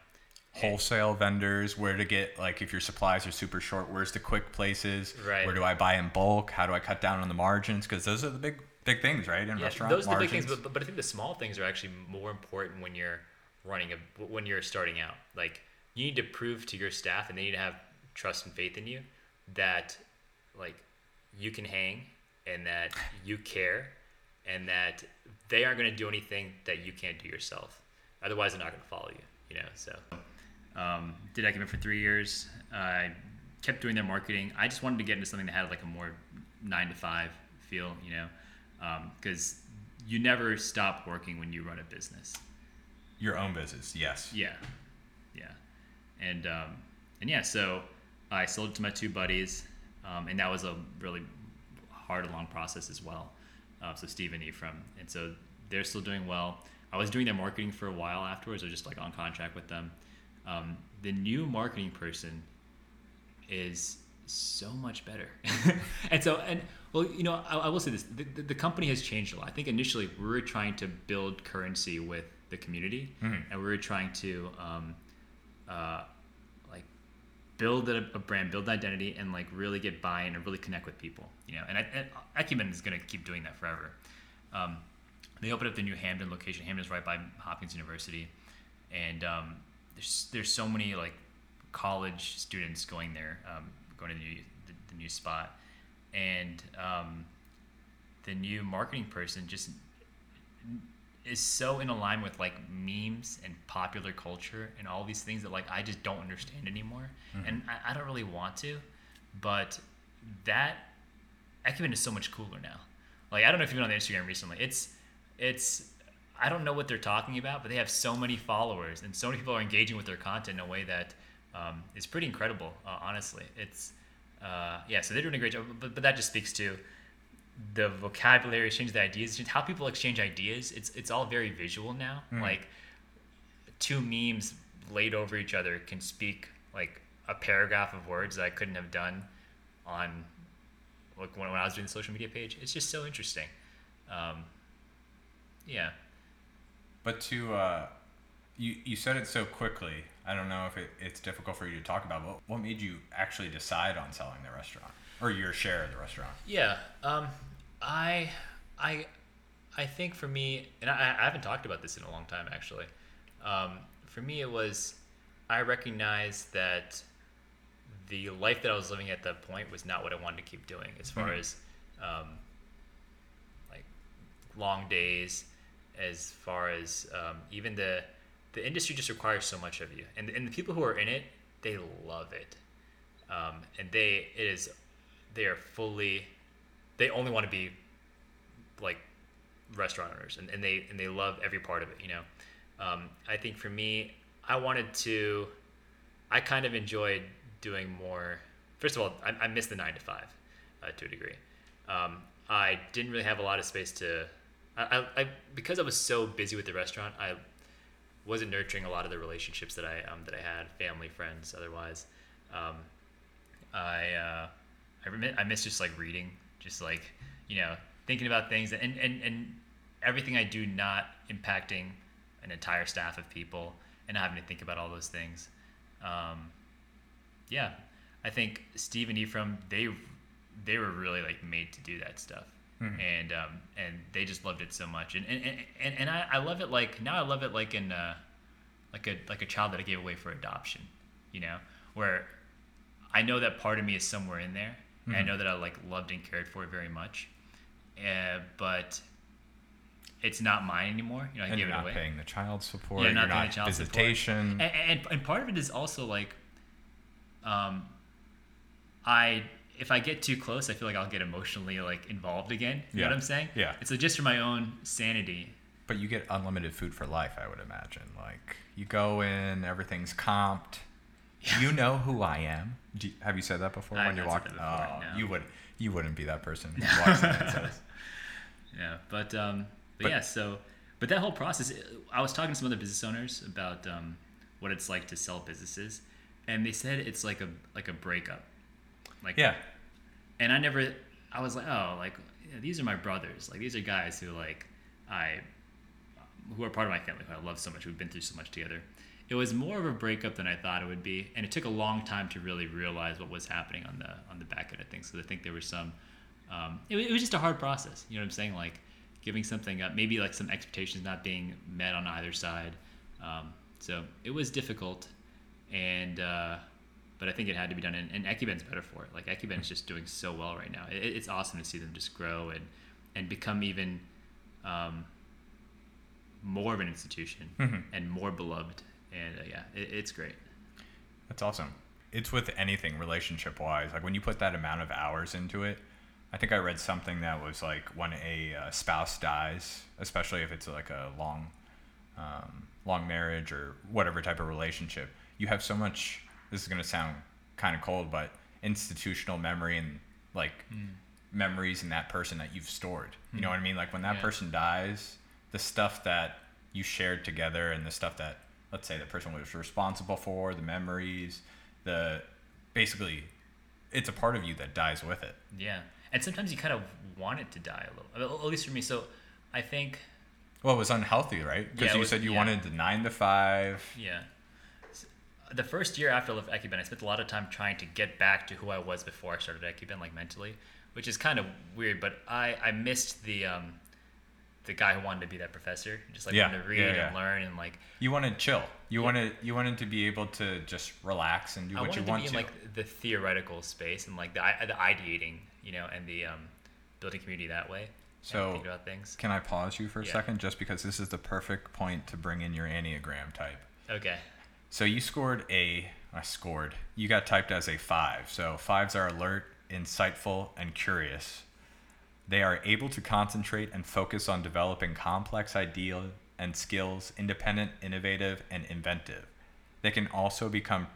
wholesale vendors, where to get like if your supplies are super short, where's the quick places? Right. Where do I buy in bulk? How do I cut down on the margins? Because those are the big big things, right? In Yeah, restaurant those are the big margins. things, but, but I think the small things are actually more important when you're running a when you're starting out. Like you need to prove to your staff, and they need to have trust and faith in you that like you can hang and that you care and that they aren't going to do anything that you can't do yourself. Otherwise, they're not going to follow you. You know, so um, did Ekiben for three years. I kept doing their marketing. I just wanted to get into something that had like a more nine to five feel, you know, because you never stop working when you run a business. your own business, yes. Yeah, and um, and yeah. So I sold it to my two buddies, um, and that was a really hard, long process as well. Uh, so Steve and Ephraim, and so they're still doing well. I was doing their marketing for a while afterwards. I was just like on contract with them. Um, the new marketing person is so much better. and so, and well, you know, I, I will say this: the, the, the company has changed a lot. I think initially we were trying to build currency with the community, and we were trying to um, uh, build a, a brand, build an identity, and like really get buy-in and really connect with people. You know, and, and Ekiben is going to keep doing that forever. Um, they opened up the new Hampden location. Hampden's right by Hopkins University, and um, there's there's so many like college students going there, um, going to the new, the, the new spot, and um, the new marketing person just is so in alignment with like memes and popular culture and all these things that like I just don't understand anymore, and I, I don't really want to, but that Ekiben is so much cooler now. Like I don't know if you've been on the Instagram recently. It's it's I don't know what they're talking about, but they have so many followers and so many people are engaging with their content in a way that um, is pretty incredible. Uh, honestly, it's uh, yeah. So they're doing a great job, but, but that just speaks to the vocabulary, exchange, the ideas, how people exchange ideas. It's it's all very visual now. Like two memes laid over each other can speak like a paragraph of words that I couldn't have done on like when, when I was doing the social media page. It's just so interesting. Um, yeah. But to uh, you you said it so quickly. I don't know if it, it's difficult for you to talk about. What what made you actually decide on selling the restaurant or your share of the restaurant? Yeah. Um, I, I, I think for me, and I, I haven't talked about this in a long time actually. Um, for me, it was I recognized that the life that I was living at that point was not what I wanted to keep doing, as far Mhm. as um, like long days, as far as um, even the the industry just requires so much of you, and and the people who are in it, they love it, um, and they it is they are fully they only want to be like restaurant owners and, and they and they love every part of it you know? Um, i think for me i wanted to i kind of enjoyed doing more first of all i, I missed the nine to five uh, to a degree. Um, i didn't really have a lot of space to I, I because i was so busy with the restaurant i wasn't nurturing a lot of the relationships that i um, that i had family friends otherwise um, i uh, I, I miss just like reading, just like you know thinking about things and and and everything I do not impacting an entire staff of people and having to think about all those things. Um, yeah, I think Steve and Ephraim they they were really like made to do that stuff. And um, and they just loved it so much, and and, and, and I, I love it like now I love it like in uh, like a like a child that I gave away for adoption, you know, where I know that part of me is somewhere in there, and I know that I like loved and cared for it very much, uh, but it's not mine anymore. You know, I And gave you're it not away. paying the child support. Yeah, you're not not paying the child support. visitation. And, and and part of it is also like, um, I if I get too close, I feel like I'll get emotionally like involved again. You know what I'm saying? Yeah. It's like just for my own sanity. But you get unlimited food for life, I would imagine. Like you go in, everything's comped. You know who I am. You- have you said that before I when you walk? before, oh, no. you would. You wouldn't be that person who walks in and says, Yeah, but um, but, But- yeah, so but that whole process, I was talking to some other business owners about um, what it's like to sell businesses, and they said it's like a like a breakup, like "Yeah, and I never, I was like, oh, like these are my brothers, like these are guys who like I, who are part of my family, who I love so much, we've been through so much together. It was more of a breakup than I thought it would be, and it took a long time to really realize what was happening on the on the back end of things. So I think there was some, um, it, it was just a hard process. You know what I'm saying? Like giving something up, maybe like some expectations not being met on either side. Um, so it was difficult, and uh, but I think it had to be done. And, and Ekiben's better for it. Like Ekiben's just doing so well right now. It, it's awesome to see them just grow and and become even um, more of an institution and more beloved. And uh, yeah, it, it's great. That's awesome. It's with anything relationship wise. Like when you put that amount of hours into it, I think I read something that was like when a uh, spouse dies, especially if it's like a long, um, long marriage or whatever type of relationship, you have so much. This is gonna sound kind of cold, but institutional memory and like mm. memories in that person that you've stored. You know mm. what I mean? Like when that Yeah. person dies, the stuff that you shared together and the stuff that let's say the person was responsible for, the memories, the basically it's a part of you that dies with it. Yeah, and sometimes you kind of want it to die a little. At least for me. So I think Well, it was unhealthy, right? Because Yeah, you was- said you yeah. wanted the nine to five. Yeah. The first year after I left Ekiben, I spent a lot of time trying to get back to who I was before I started Ekiben, like mentally, which is kind of weird. But I, I missed the um, the guy who wanted to be that professor, just like Yeah, wanted to read yeah, and learn and like You wanted to chill. You Yeah. wanted you wanted to be able to just relax and do I what you to want be in to. like the theoretical space and like the the ideating, you know, and the um, building community that way. So- and think about things. Can I pause you for a Yeah. second, just because this is the perfect point to bring in your enneagram type. Okay. So you scored a, I scored. You got typed as a five. So fives are alert, insightful, and curious. They are able to concentrate and focus on developing complex ideas and skills, independent, innovative, and inventive. They can also become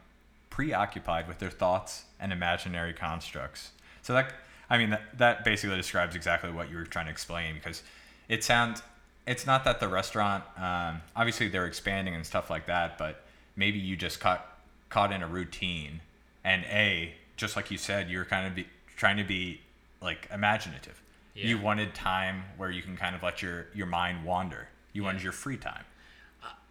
preoccupied with their thoughts and imaginary constructs. So that, I mean, that, that basically describes exactly what you were trying to explain because it sounds, it's not that the restaurant, um, obviously they're expanding and stuff like that, but maybe you just caught, caught in a routine and A, just like you said, you're kind of be, trying to be like imaginative. You wanted time where you can kind of let your, your mind wander. You wanted your free time.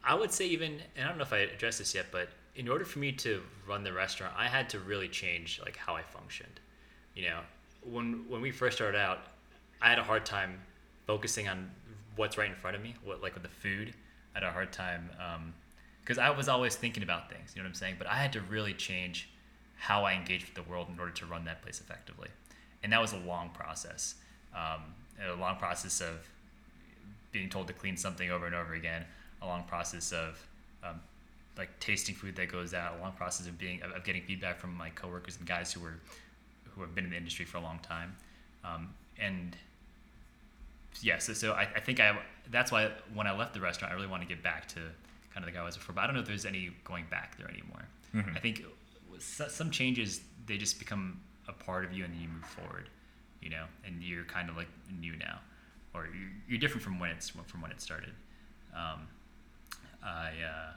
I would say even, and I don't know if I addressed this yet, but in order for me to run the restaurant, I had to really change like how I functioned. You know, when when we first started out, I had a hard time focusing on what's right in front of me, what like with the food. I had a hard time um, because I was always thinking about things. You know what I'm saying? But I had to really change how I engaged with the world in order to run that place effectively, and that was a long process. Um, a long process of being told to clean something over and over again, a long process of um, like tasting food that goes out, a long process of being of, getting feedback from my coworkers and guys who were who have been in the industry for a long time, um, and yeah, so, so I, I think I that's why when I left the restaurant, I really want to get back to kind of the guy I was before, but I don't know if there's any going back there anymore. I think some changes they just become a part of you and then you move forward, you know, and you're kind of like new now, or you're, you're different from when it's from when it started. Um, I uh,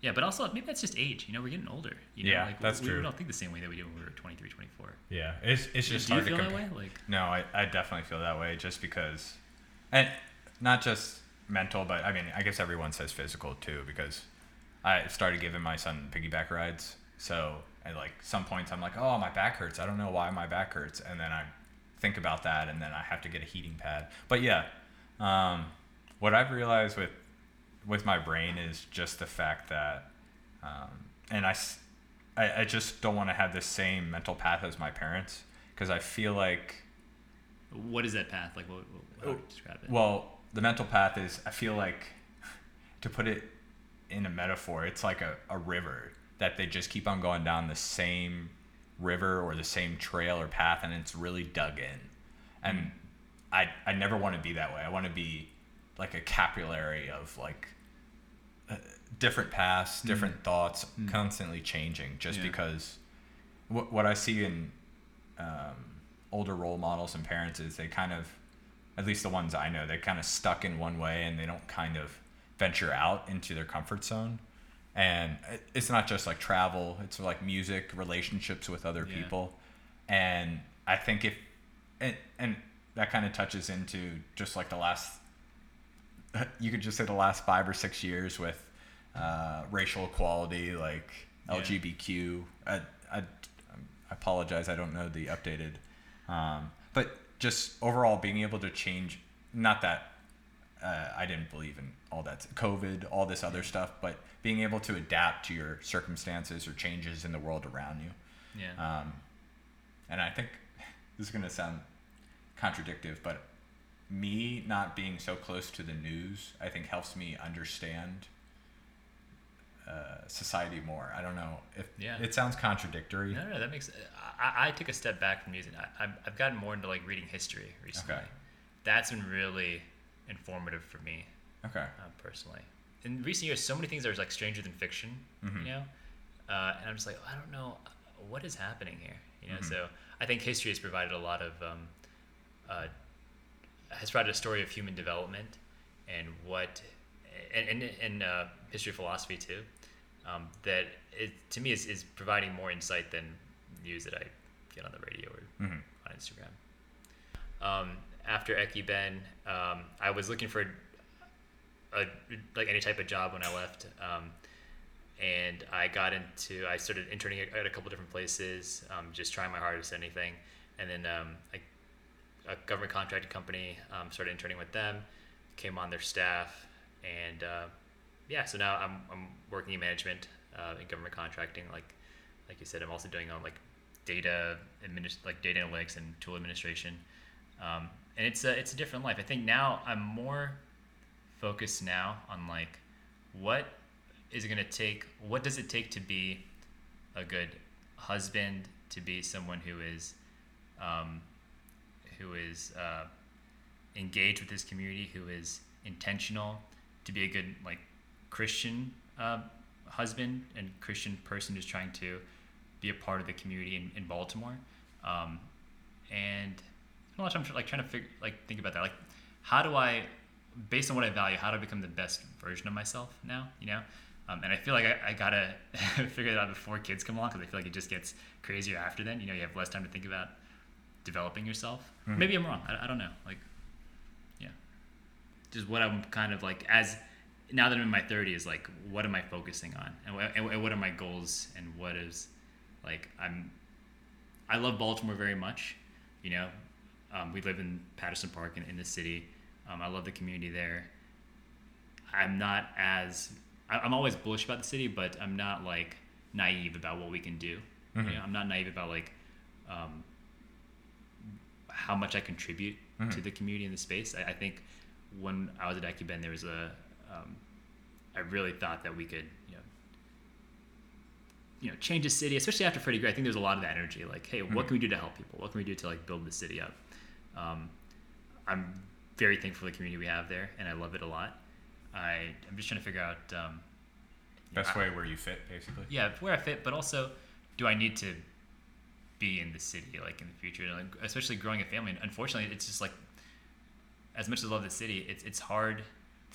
yeah, but also maybe that's just age. You know, we're getting older. You know, Yeah, like, that's we, true. We don't think the same way that we did when we were 23, 24. Yeah, it's, it's just Do you hard feel to that compare. way? Like, No, I, I definitely feel that way just because, and not just mental, but I mean, I guess everyone says physical too because I started giving my son piggyback rides. So at like some points, I'm like, oh, my back hurts. I don't know why my back hurts, and then I think about that, and then I have to get a heating pad. But yeah, um, what I've realized with with my brain is just the fact that, um, and I just don't want to have the same mental path as my parents because I feel like What is that path? Like, what, what, how would you describe it? well, the mental path is, I feel like, to put it in a metaphor, it's like a, a river that they just keep on going down the same river or the same trail or path, and it's really dug in. And I, I never want to be that way. I want to be like a capillary of like uh, different paths, different thoughts, constantly changing just Yeah. because what, what I see in um, older role models and parents is they kind of, at least the ones I know, they're kind of stuck in one way and they don't kind of venture out into their comfort zone. And it's not just like travel; it's like music, relationships with other Yeah. people, and I think if, and, and that kind of touches into just like the last, you could just say the last five or six years with uh, racial equality, like Yeah. LGBTQ. I, I, I apologize, I don't know the updated, um, but just overall being able to change. Not that uh, I didn't believe in all that COVID, all this other stuff, but being able to adapt to your circumstances or changes in the world around you. yeah. Um, and I think this is going to sound contradictive, but me not being so close to the news, I think helps me understand uh, society more. I don't know if Yeah. it sounds contradictory. No, no, that makes. I, I took a step back from music. I, I've, I've gotten more into like reading history recently. Okay. That's been really informative for me Okay. uh, personally. In recent years, so many things are like stranger than fiction, Mhm. you know, uh, and I'm just like, I don't know what is happening here, you know. Mhm. So I think history has provided a lot of, um, uh, has provided a story of human development and what, and and, and uh, history philosophy too, um, that it to me is, is providing more insight than news that I get on the radio or hmm on Instagram. Um, after Ekiben, um, I was looking for a, like any type of job when I left, um, and I got into. I started interning at a couple different places, um, just trying my hardest at anything, and then um, I, a government contracting company um, started interning with them, came on their staff, and uh, yeah, so now I'm I'm working in management uh, in government contracting, like like you said, I'm also doing on like data administ- like data analytics and tool administration. Um, and it's a it's a different life. I think now I'm more focused now on like what is it going to take what does it take to be a good husband to be someone who is um, who is uh, engaged with his community who is intentional to be a good like christian uh, husband and christian person who's trying to be a part of the community in, in baltimore. Um, and a lot of times like trying to figure like think about that like how do i based on what i value how do i become the best version of myself now you know? Um, and i feel like i, I gotta figure that out before kids come along because i feel like it just gets crazier after then you know you have less time to think about developing yourself. Mhm. maybe i'm wrong I, I don't know like yeah. Just what i'm kind of like as now that i'm in my 30s like what am i focusing on? And, and, and what are my goals? And what is like i'm i love baltimore very much you know? Um, we live in patterson park in, in the city. Um, i love the community there. I'm not as I- i'm always bullish about the city but i'm not like naive about what we can do. Mhm. you know, i'm not naive about like um, how much i contribute to Mhm. the community and the space. I, I think when i was at Ekiben, there was a um, i really thought that we could you know you know change the city especially after freddie gray. I think there's a lot of that energy like hey what Mhm. can we do to help people? What can we do to like build the city up? Um, i'm very thankful for the community we have there and i love it a lot. I i'm just trying to figure out um, you know, Best I- way where you fit, basically. yeah where i fit but also do i need to be in the city like in the future? Like, especially growing a family and unfortunately it's just like as much as i love the city it's, it's hard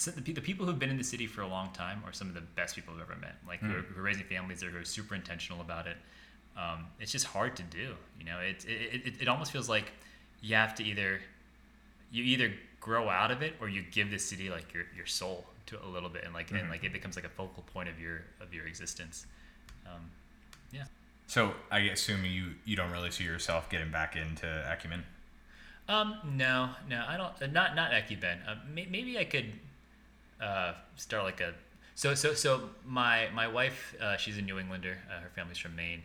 the, the people who've been in the city for a long time are some of the best people i've ever met like who, are, Mm. who are raising families they're, super intentional about it um, it's just hard to do you know it, it, it, it almost feels like you have to either you either grow out of it or you give the city like your, your soul to a little bit and like and Mhm. like it becomes like a focal point of your of your existence um, yeah So I assume you you don't really see yourself getting back into Ekiben. Um, no, no, I don't. Uh, not not Ekiben. Uh, may, maybe I could uh, start like a. So so so my my wife, uh, she's a New Englander. Uh, her family's from Maine,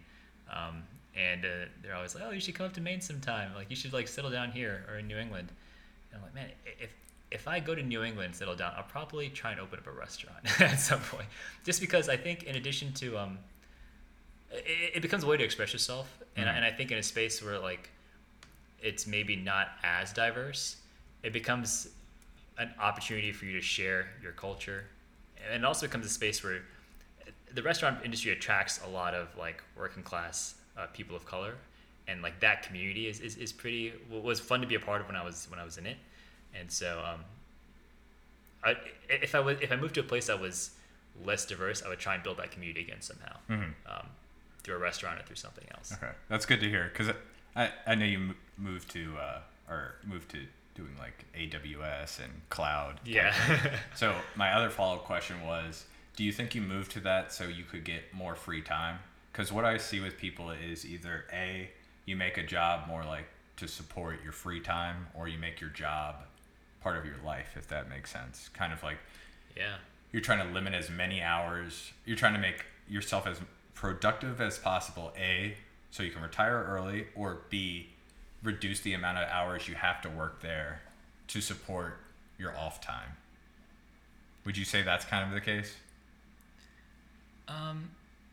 um, and uh, they're always like, "Oh, you should come up to Maine sometime. Like you should like settle down here or in New England." And I'm like, man, if if I go to New England and settle down, I'll probably try and open up a restaurant at some point, just because I think in addition to um, it, it becomes a way to express yourself, and I, Mhm. and I think in a space where like it's maybe not as diverse, it becomes an opportunity for you to share your culture, and it also becomes a space where the restaurant industry attracts a lot of like working class uh, people of color, and like that community is, is, is pretty was fun to be a part of when I was when I was in it, and so um, I, if I was if I moved to a place that was less diverse, I would try and build that community again somehow Mhm. um, through a restaurant or through something else. Okay, that's good to hear because I I know you m- moved to uh, or moved to doing like AWS and cloud. Yeah. so my other follow up question was, do you think you moved to that so you could get more free time? Because what I see with people is either a you make a job more like to support your free time, or you make your job part of your life, if that makes sense. Kind of like yeah. you're trying to limit as many hours you're trying to make yourself as productive as possible a so you can retire early or b reduce the amount of hours you have to work there to support your off time would you say that's kind of the case Um,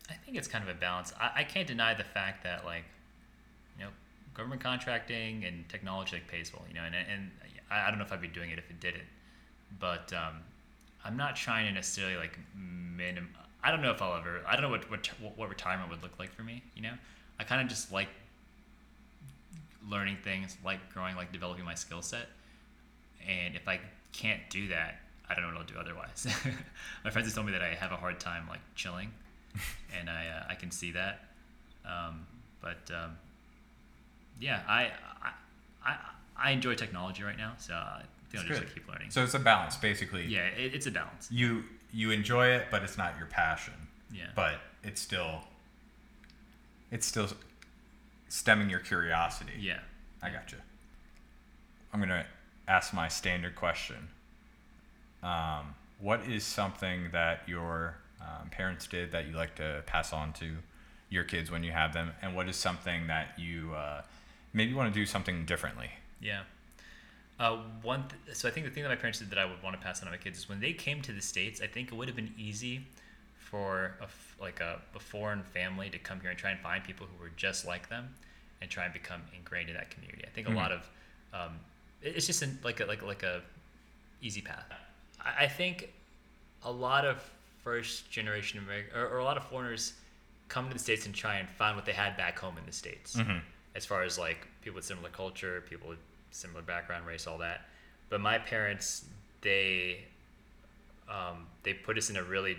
I think it's kind of a balance. I, I can't deny the fact that like, you know, government contracting and technology like pays well. You know, and and I, I don't know if I'd be doing it if it didn't, but um, I'm not trying to necessarily like minim. I don't know if I'll ever. I don't know what what what retirement would look like for me. You know, I kind of just like learning things, like growing, like developing my skill set. And if I can't do that, I don't know what I'll do otherwise. my friends have told me that I have a hard time like chilling, and I uh, I can see that. Um, but um, yeah, I, I I enjoy technology right now, so I think I'll just like, keep learning. so it's a balance basically yeah, it, it's a balance. you you enjoy it but it's not your passion Yeah. but it's still it's still stemming your curiosity yeah. I got you. I'm gonna ask my standard question. Um, what is something that your um, parents did that you like to pass on to your kids when you have them, and what is something that you uh, maybe want to do something differently? Yeah. Uh, one. Th- so I think the thing that my parents did that I would want to pass on to my kids is when they came to the states. I think it would have been easy for a like a, a foreign family to come here and try and find people who were just like them, and try and become ingrained in that community. I think a lot of um, it's just an, like a like like a easy path. I, I think a lot of first generation American or, or a lot of foreigners come to the states and try and find what they had back home in the states Mhm. as far as like people with similar culture, people with similar background, race, all that. But my parents, they, um, they put us in a really,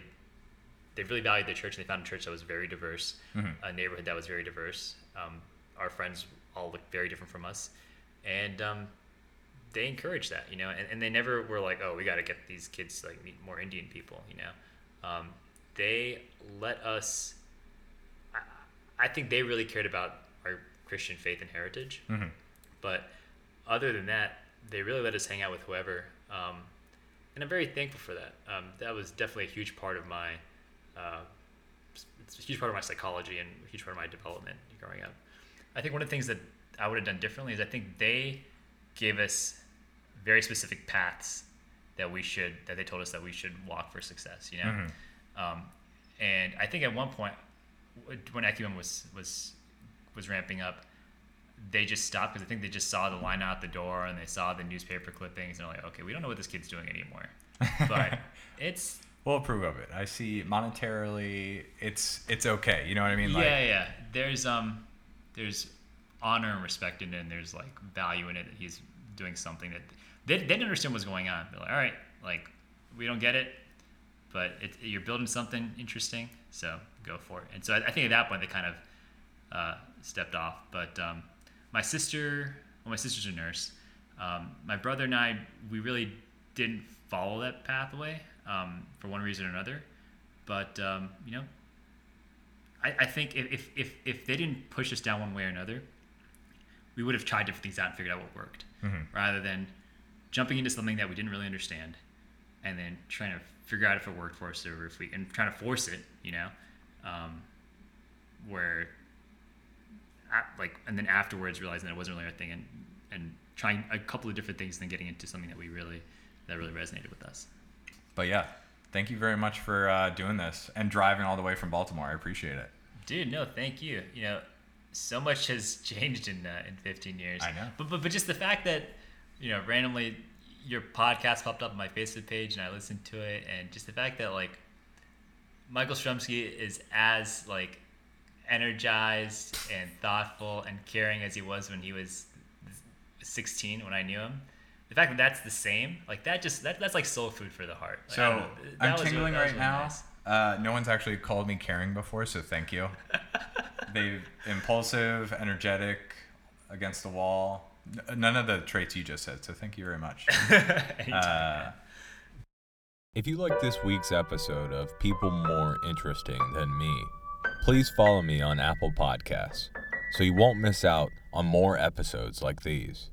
they really valued the church, and they found a church that was very diverse, Mhm. a neighborhood that was very diverse. Um, our friends all looked very different from us, and um, they encouraged that, you know, and, and they never were like, oh, we got to get these kids to like meet more Indian people, you know. Um, they let us. I, I think they really cared about our Christian faith and heritage, Mhm. but other than that, they really let us hang out with whoever, um, and I'm very thankful for that. Um, that was definitely a huge part of my. Uh, it's a huge part of my psychology and a huge part of my development growing up. I think one of the things that I would have done differently is I think they gave us very specific paths that we should that they told us that we should walk for success. You know, Mhm. um, and I think at one point when Ekiben was was was ramping up, they just stopped because I think they just saw the line out the door and they saw the newspaper clippings and they're like, okay, we don't know what this kid's doing anymore. But it's We'll approve of it. I see monetarily, it's it's okay. You know what I mean? yeah, yeah. There's um, there's honor and respect in it, and there's like value in it that he's doing something that they, they didn't understand what's going on. They're like, all right, like we don't get it, but it, you're building something interesting, so go for it. And so I, I think at that point they kind of uh, stepped off. But um, my sister, well, my sister's a nurse. Um, my brother and I, we really didn't follow that pathway um, for one reason or another. But um, you know, I, I think if, if, if, if they didn't push us down one way or another, we would have tried different things out and figured out what worked rather than jumping into something that we didn't really understand and then trying to figure out if it worked for us or if we and trying to force it, you know, um, where like and then afterwards realizing that it wasn't really our thing and and trying a couple of different things and then getting into something that we really that really resonated with us. But yeah, thank you very much for uh, doing this and driving all the way from Baltimore. I appreciate it. Dude, no, thank you. You know, so much has changed in uh, in 15 years. I know. But, but but just the fact that you know randomly your podcast popped up on my Facebook page and I listened to it, and just the fact that like Michael Strumsky is as like energized and thoughtful and caring as he was when he was 16 when I knew him. The fact that that's the same, like that, just that, that's like soul food for the heart. Like, so that I'm was really- tingling that right really now. nice. Uh, no one's actually called me caring before, so thank you. they impulsive, energetic, against the wall. N- none of the traits you just said. So thank you very much. Anytime, Uh. If you like this week's episode of People More Interesting Than Me, please follow me on Apple Podcasts so you won't miss out on more episodes like these.